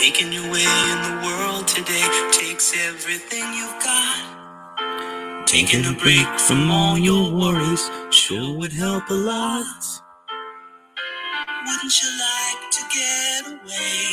Making your way in the world today takes everything you've got. Taking a break from all your worries sure would help a lot. Wouldn't you like to get away?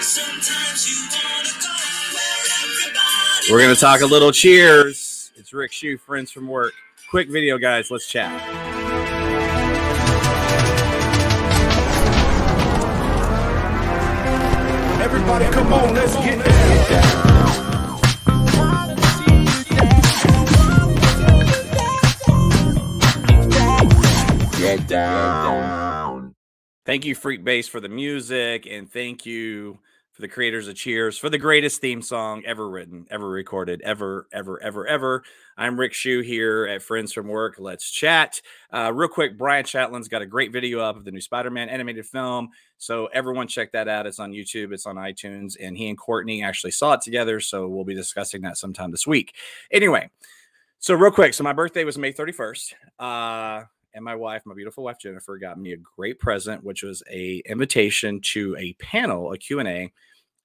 Sometimes you wanna go where everybody We're going to talk a little cheers. It's Rick Shew, friends from work. Quick video, guys. Let's chat. Everybody, come on, let's get down. Get down. Thank you, Freak Bass, for the music, and thank you for the creators of Cheers for the greatest theme song ever written, ever recorded, ever, ever, ever, ever. I'm Rick Shew here at Friends from Work. Let's chat. Uh, real quick, Brian Chatlin's got a great video up of the new Spider Man animated film. So everyone check that out. It's on YouTube, it's on iTunes, and he and Courtney actually saw it together. So we'll be discussing that sometime this week. Anyway, so real quick, so my birthday was May 31st. Uh, and my wife, my beautiful wife Jennifer, got me a great present, which was a invitation to a panel, a Q&A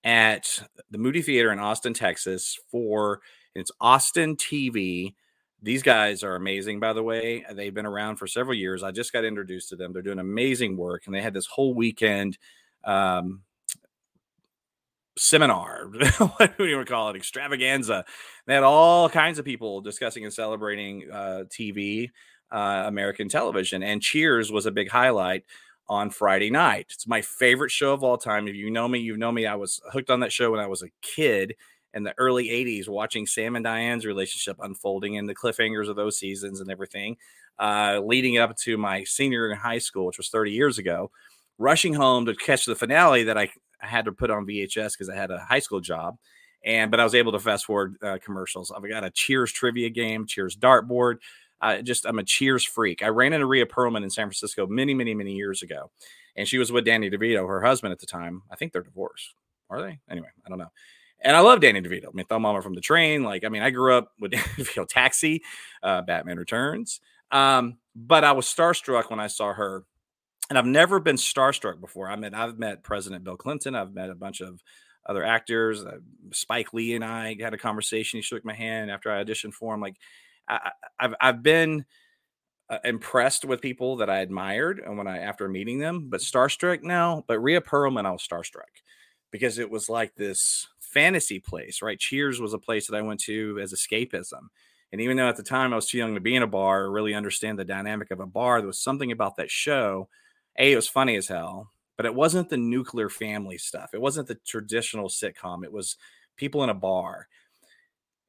at the Moody Theater in Austin, Texas for it's Austin TV. These guys are amazing, by the way. They've been around for several years. I just got introduced to them. They're doing amazing work, and they had this whole weekend um, seminar. what do you want to call it? Extravaganza. They had all kinds of people discussing and celebrating uh, TV, uh, American television, and Cheers was a big highlight on Friday night. It's my favorite show of all time. If you know me, you know me. I was hooked on that show when I was a kid in the early 80s, watching Sam and Diane's relationship unfolding and the cliffhangers of those seasons and everything, uh, leading up to my senior in high school, which was 30 years ago, rushing home to catch the finale that I had to put on VHS because I had a high school job. And but I was able to fast forward uh, commercials. I've got a Cheers trivia game, Cheers dartboard. Uh, just I'm a Cheers freak. I ran into Rhea Perlman in San Francisco many, many, many years ago, and she was with Danny DeVito, her husband at the time. I think they're divorced. Are they? Anyway, I don't know. And I love Danny DeVito. I mean, Throw Momma from the Train. Like, I mean, I grew up with Danny DeVito, Taxi, uh, Batman Returns. Um, but I was starstruck when I saw her and I've never been starstruck before. I mean, I've met President Bill Clinton. I've met a bunch of other actors. Uh, Spike Lee and I had a conversation. He shook my hand after I auditioned for him. Like, I, I- I've I've been uh, impressed with people that I admired, and when I after meeting them, but starstruck now. But Rhea Perlman, I was starstruck because it was like this fantasy place, right? Cheers was a place that I went to as escapism. And even though at the time I was too young to be in a bar or really understand the dynamic of a bar, there was something about that show a, it was funny as hell, but it wasn't the nuclear family stuff. It wasn't the traditional sitcom. It was people in a bar.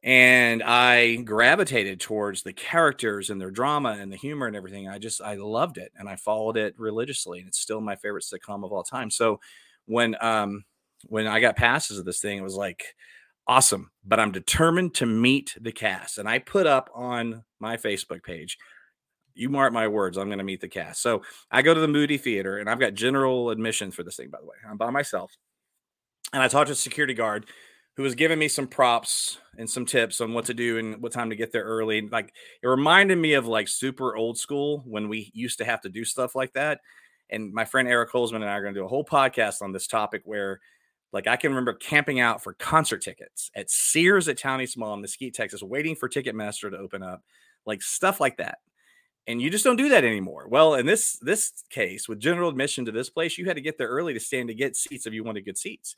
And I gravitated towards the characters and their drama and the humor and everything. I just, I loved it and I followed it religiously. And it's still my favorite sitcom of all time. So when, um, when I got passes of this thing, it was like, awesome. But I'm determined to meet the cast. And I put up on my Facebook page, you mark my words, I'm going to meet the cast. So I go to the Moody Theater and I've got general admission for this thing, by the way. I'm by myself. And I talk to a security guard who was giving me some props and some tips on what to do and what time to get there early. Like it reminded me of like super old school when we used to have to do stuff like that. And my friend Eric Holzman and I are going to do a whole podcast on this topic where like I can remember camping out for concert tickets at Sears at Town East Mall in Mesquite, Texas, waiting for Ticketmaster to open up, like stuff like that and you just don't do that anymore. Well, in this this case, with general admission to this place, you had to get there early to stand to get seats if you wanted good seats.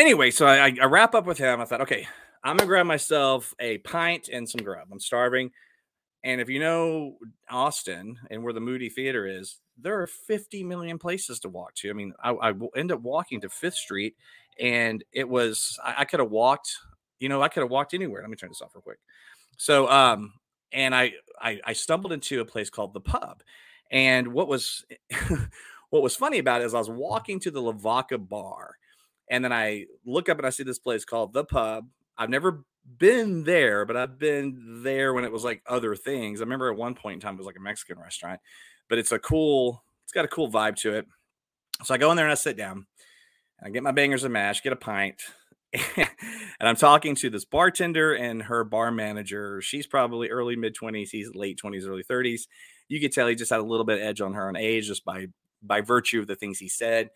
Anyway, so I, I wrap up with him. I thought, okay, I'm gonna grab myself a pint and some grub. I'm starving. And if you know Austin and where the Moody Theater is, there are 50 million places to walk to. I mean, I, I w- end up walking to Fifth Street, and it was I, I could have walked. You know, I could have walked anywhere. Let me turn this off real quick. So, um, and I, I I stumbled into a place called the Pub, and what was what was funny about it is I was walking to the Lavaca bar, and then I look up and I see this place called the Pub. I've never been there, but I've been there when it was like other things. I remember at one point in time it was like a Mexican restaurant, but it's a cool, it's got a cool vibe to it. So I go in there and I sit down, and I get my bangers and mash, get a pint, and I'm talking to this bartender and her bar manager. She's probably early mid 20s, he's late 20s, early 30s. You could tell he just had a little bit of edge on her on age just by by virtue of the things he said.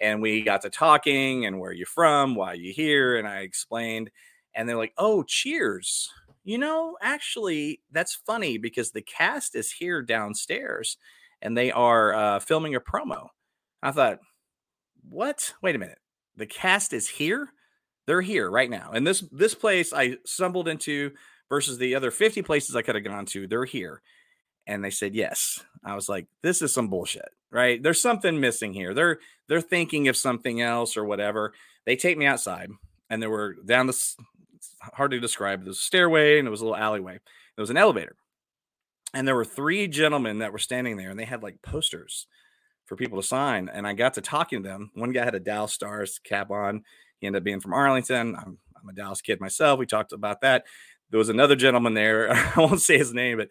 And we got to talking and where are you from? Why you here? And I explained. And they're like, oh, cheers. You know, actually, that's funny because the cast is here downstairs and they are uh, filming a promo. I thought, what? Wait a minute. The cast is here? They're here right now. And this this place I stumbled into versus the other 50 places I could have gone to, they're here. And they said yes. I was like, this is some bullshit, right? There's something missing here. They're they're thinking of something else or whatever. They take me outside and there were down this hard to describe. There's a stairway and it was a little alleyway. There was an elevator. And there were three gentlemen that were standing there and they had like posters for people to sign. And I got to talking to them. One guy had a Dallas Stars cap on. He ended up being from Arlington. I'm, I'm a Dallas kid myself. We talked about that. There was another gentleman there. I won't say his name, but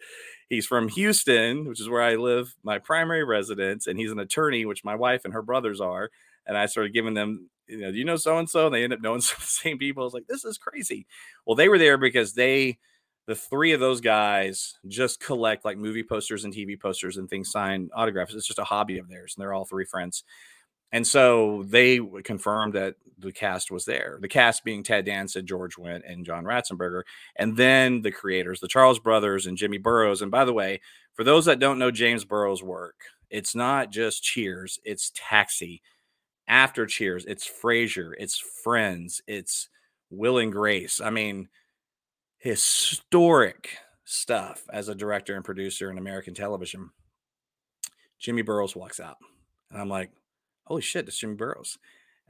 he's from Houston, which is where I live, my primary residence, and he's an attorney, which my wife and her brothers are. And I started giving them, you know, do you know so and so? And they end up knowing some of the same people. I was like, this is crazy. Well, they were there because they, the three of those guys, just collect like movie posters and TV posters and things signed autographs. It's just a hobby of theirs, and they're all three friends. And so they confirmed that the cast was there. The cast being Ted Danson, George Wendt, and John Ratzenberger. And then the creators, the Charles brothers and Jimmy Burrows. And by the way, for those that don't know James Burrows' work, it's not just Cheers, it's Taxi. After Cheers, it's Frasier, it's Friends, it's Will and Grace. I mean, historic stuff as a director and producer in American television. Jimmy Burrows walks out. And I'm like, holy shit, it's Jimmy Burrows.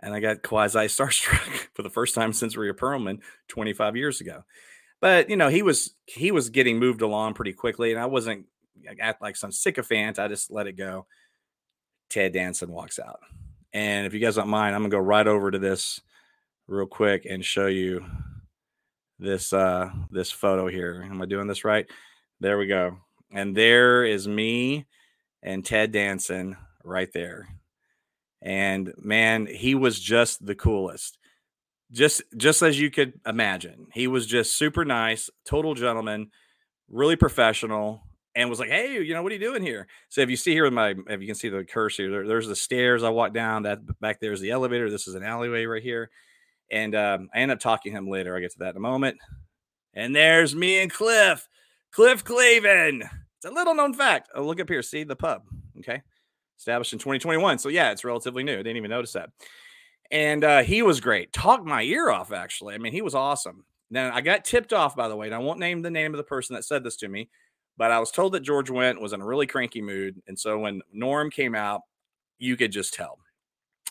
And I got quasi starstruck for the first time since Rhea Perlman 25 years ago. But you know, he was he was getting moved along pretty quickly, and I wasn't act like some sycophant. I just let it go. Ted Danson walks out. And if you guys don't mind, I'm gonna go right over to this real quick and show you this uh this photo here. Am I doing this right? There we go. And there is me and Ted Danson right there and man he was just the coolest. Just just as you could imagine. He was just super nice total gentleman really professional and was like hey you know what are you doing here? So if you see here with my if you can see the cursor there, there's the stairs i walked down that back there's the elevator this is an alleyway right here and um, i end up talking to him later i get to that in a moment and there's me and cliff cliff clavin. It's a little known fact. Oh, look up here see the pub okay established in 2021. So yeah, it's relatively new. I didn't even notice that. And uh, he was great. Talked my ear off, actually. I mean, he was awesome. Now I got tipped off, by the way, and I won't name the name of the person that said this to me, but I was told that George Wendt was in a really cranky mood. And so when Norm came out, you could just tell.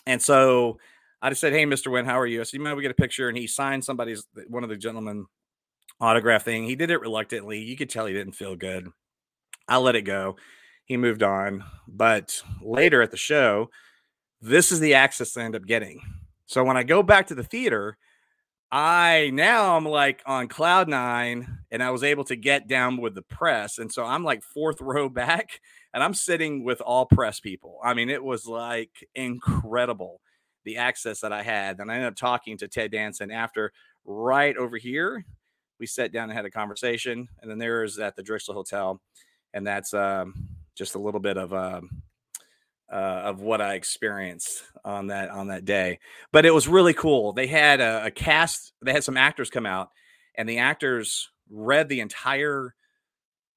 And so I just said, Hey, Mr. Wendt, how are you? I said, You mind we get a picture? And he signed somebody's one of the gentlemen autograph thing. He did it reluctantly. You could tell he didn't feel good. I let it go he moved on. But later at the show, this is the access I end up getting. So when I go back to the theater, I now I'm like on cloud nine and I was able to get down with the press. And so I'm like fourth row back and I'm sitting with all press people. I mean, it was like incredible the access that I had. And I ended up talking to Ted Danson after right over here. We sat down and had a conversation. And then there is at the Driskill Hotel. And that's um just a little bit of um, uh, of what I experienced on that on that day. But it was really cool. They had a, a cast. They had some actors come out, and the actors read the entire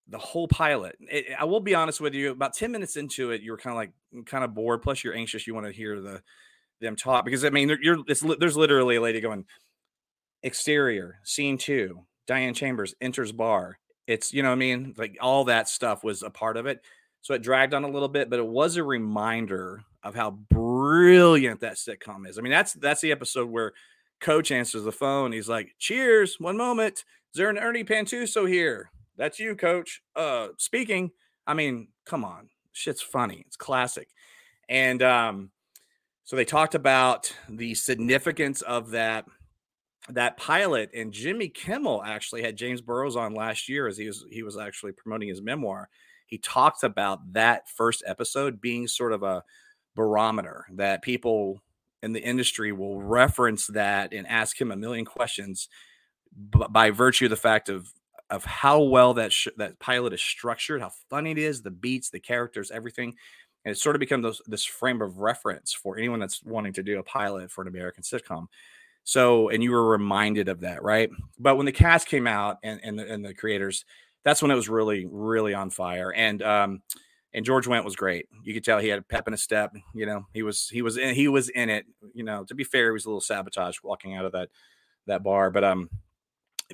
the whole pilot. It, I will be honest with you. About ten minutes into it, you were kind of like kind of bored. Plus, you're anxious. You want to hear the them talk because I mean, you're there's literally a lady going exterior scene two. Diane Chambers enters bar. It's you know I mean like all that stuff was a part of it. So it dragged on a little bit, but it was a reminder of how brilliant that sitcom is. I mean, that's that's the episode where Coach answers the phone. He's like, "Cheers, one moment. Is there an Ernie Pantuso here? That's you, Coach. Uh, speaking. I mean, come on, shit's funny. It's classic." And um, so they talked about the significance of that that pilot and Jimmy Kimmel actually had James Burrows on last year as he was he was actually promoting his memoir he talks about that first episode being sort of a barometer that people in the industry will reference that and ask him a million questions b- by virtue of the fact of of how well that sh- that pilot is structured, how funny it is, the beats, the characters, everything. and it's sort of become this, this frame of reference for anyone that's wanting to do a pilot for an American sitcom. So, and you were reminded of that, right? But when the cast came out and and the, and the creators, that's when it was really really on fire. And um, and George Wendt was great. You could tell he had a pep in his step. You know, he was he was in, he was in it. You know, to be fair, he was a little sabotage walking out of that that bar. But um,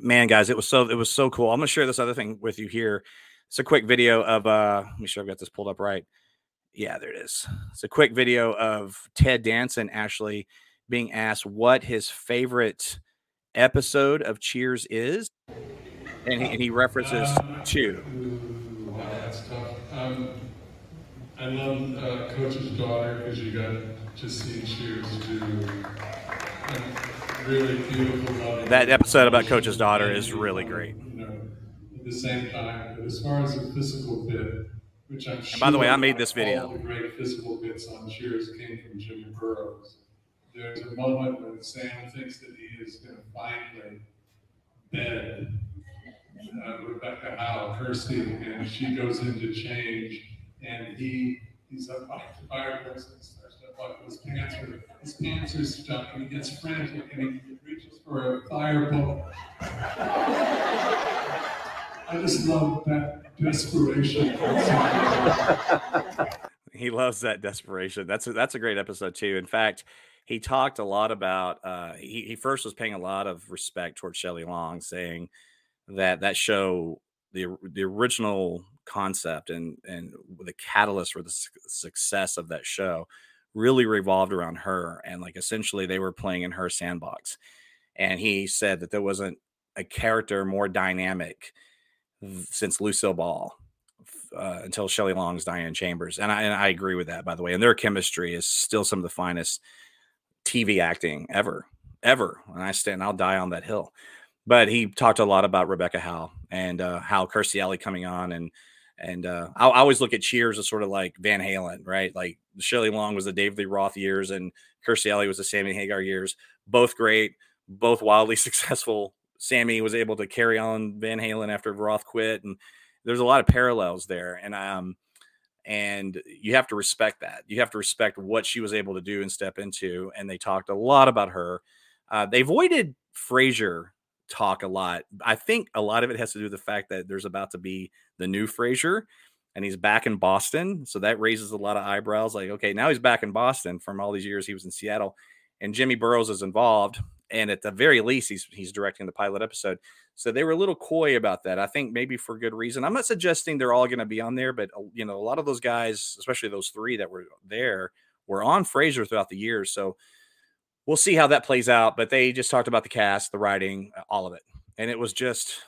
man, guys, it was so it was so cool. I'm gonna share this other thing with you here. It's a quick video of uh, let me sure I've got this pulled up right. Yeah, there it is. It's a quick video of Ted Danson actually being asked what his favorite episode of Cheers is, and he, and he references two. Ooh, wow, that's tough. Um, I love uh, Coach's daughter because you got to see Cheers do a really beautiful, loving. That episode about Coach's daughter is really great. You know, at the same time, but as far as the physical bit, which I'm sure. by the way, I made this video. All the great physical bits on Cheers came from Jimmy Burrows. There's a moment when Sam thinks that he is going to finally bed uh, Rebecca Howe, Kirstie, and she goes into change, and he he's up by the fireplace and starts to buckle his pants, his pants are stuck, and he gets frantic, and he reaches for a fire pole. I just love that desperation. he loves that desperation. That's a, that's a great episode too. In fact, he talked a lot about. Uh, he he first was paying a lot of respect towards Shelley Long, saying that that show, the the original concept and and the catalyst for the su- success of that show, really revolved around her, and like essentially they were playing in her sandbox. And he said that there wasn't a character more dynamic since Lucille Ball uh, until Shelley Long's Diane Chambers, and I and I agree with that by the way. And their chemistry is still some of the finest TV acting ever, ever. And I stand, I'll die on that hill. But he talked a lot about Rebecca Howe and uh, how Kirstie Alley coming on and and uh, I, I always look at Cheers as sort of like Van Halen, right? Like Shelley Long was the David Lee Roth years, and Kirstie Alley was the Sammy Hagar years. Both great, both wildly successful. Sammy was able to carry on Van Halen after Roth quit, and there's a lot of parallels there. And um, and you have to respect that. You have to respect what she was able to do and step into. And they talked a lot about her. Uh, they avoided Frasier talk a lot. I think a lot of it has to do with the fact that there's about to be the new Frasier, and he's back in Boston, so that raises a lot of eyebrows. Like, okay, now he's back in Boston from all these years he was in Seattle, and Jimmy Burrows is involved, and at the very least, he's he's directing the pilot episode. So they were a little coy about that. I think maybe for good reason. I'm not suggesting they're all going to be on there, but uh, you know, a lot of those guys, especially those three that were there, were on Frasier throughout the years. So we'll see how that plays out. But they just talked about the cast, the writing, all of it, and it was just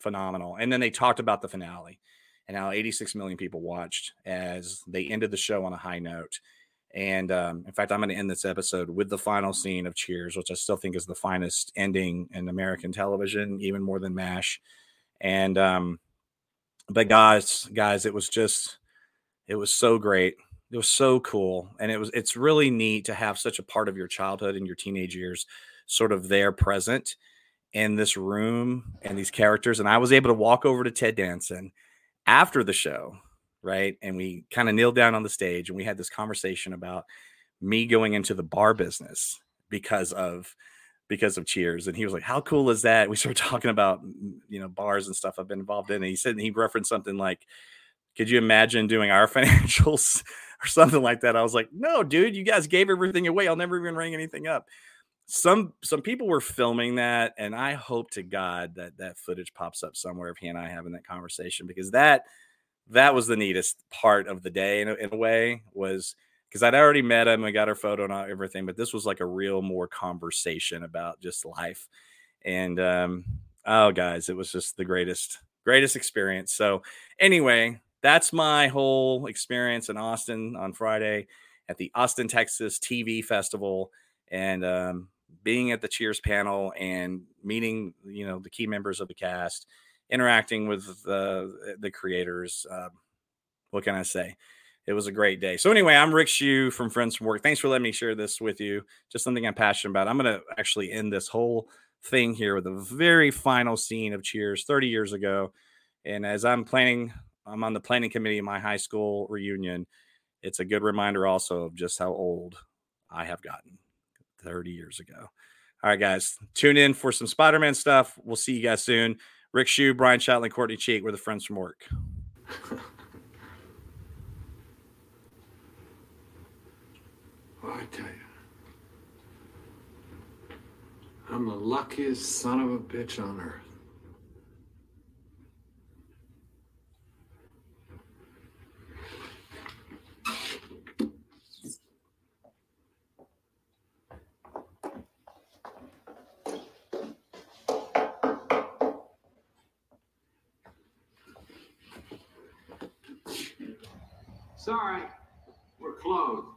phenomenal. And then they talked about the finale and how 86 million people watched as they ended the show on a high note. And um, in fact, I'm going to end this episode with the final scene of Cheers, which I still think is the finest ending in American television, even more than MASH. And, um, but guys, guys, it was just, it was so great. It was so cool. And it was, it's really neat to have such a part of your childhood and your teenage years sort of there present in this room and these characters. And I was able to walk over to Ted Danson after the show right? And we kind of kneeled down on the stage and we had this conversation about me going into the bar business because of because of cheers and he was like how cool is that we started talking about mm, you know bars and stuff i've been involved in and he said he referenced something like could you imagine doing our financials or something like that i was like no dude you guys gave everything away i'll never even ring anything up some some people were filming that and i hope to god that that footage pops up somewhere of he and i having that conversation because that that was the neatest part of the day in a, in a way was because I'd already met him, I got her photo and everything, but this was like a real more conversation about just life. And um, oh, guys, it was just the greatest, greatest experience. So anyway, that's my whole experience in Austin on Friday at the Austin, Texas TV Festival, and um, being at the Cheers panel and meeting, you know, the key members of the cast interacting with the the creators. Um, what can I say? It was a great day. So anyway, I'm Rick Shew from Friends from Work. Thanks for letting me share this with you. Just something I'm passionate about. I'm going to actually end this whole thing here with the very final scene of Cheers 30 years ago. And as I'm planning I'm on the planning committee of my high school reunion. It's a good reminder also of just how old I have gotten 30 years ago. All right, guys, tune in for some Spider Man stuff. We'll see you guys soon. Rick Shew, Brian Shatlin, Courtney Cheek, we're the friends from work. Well, I tell you, I'm the luckiest son of a bitch on earth. Sorry, we're closed.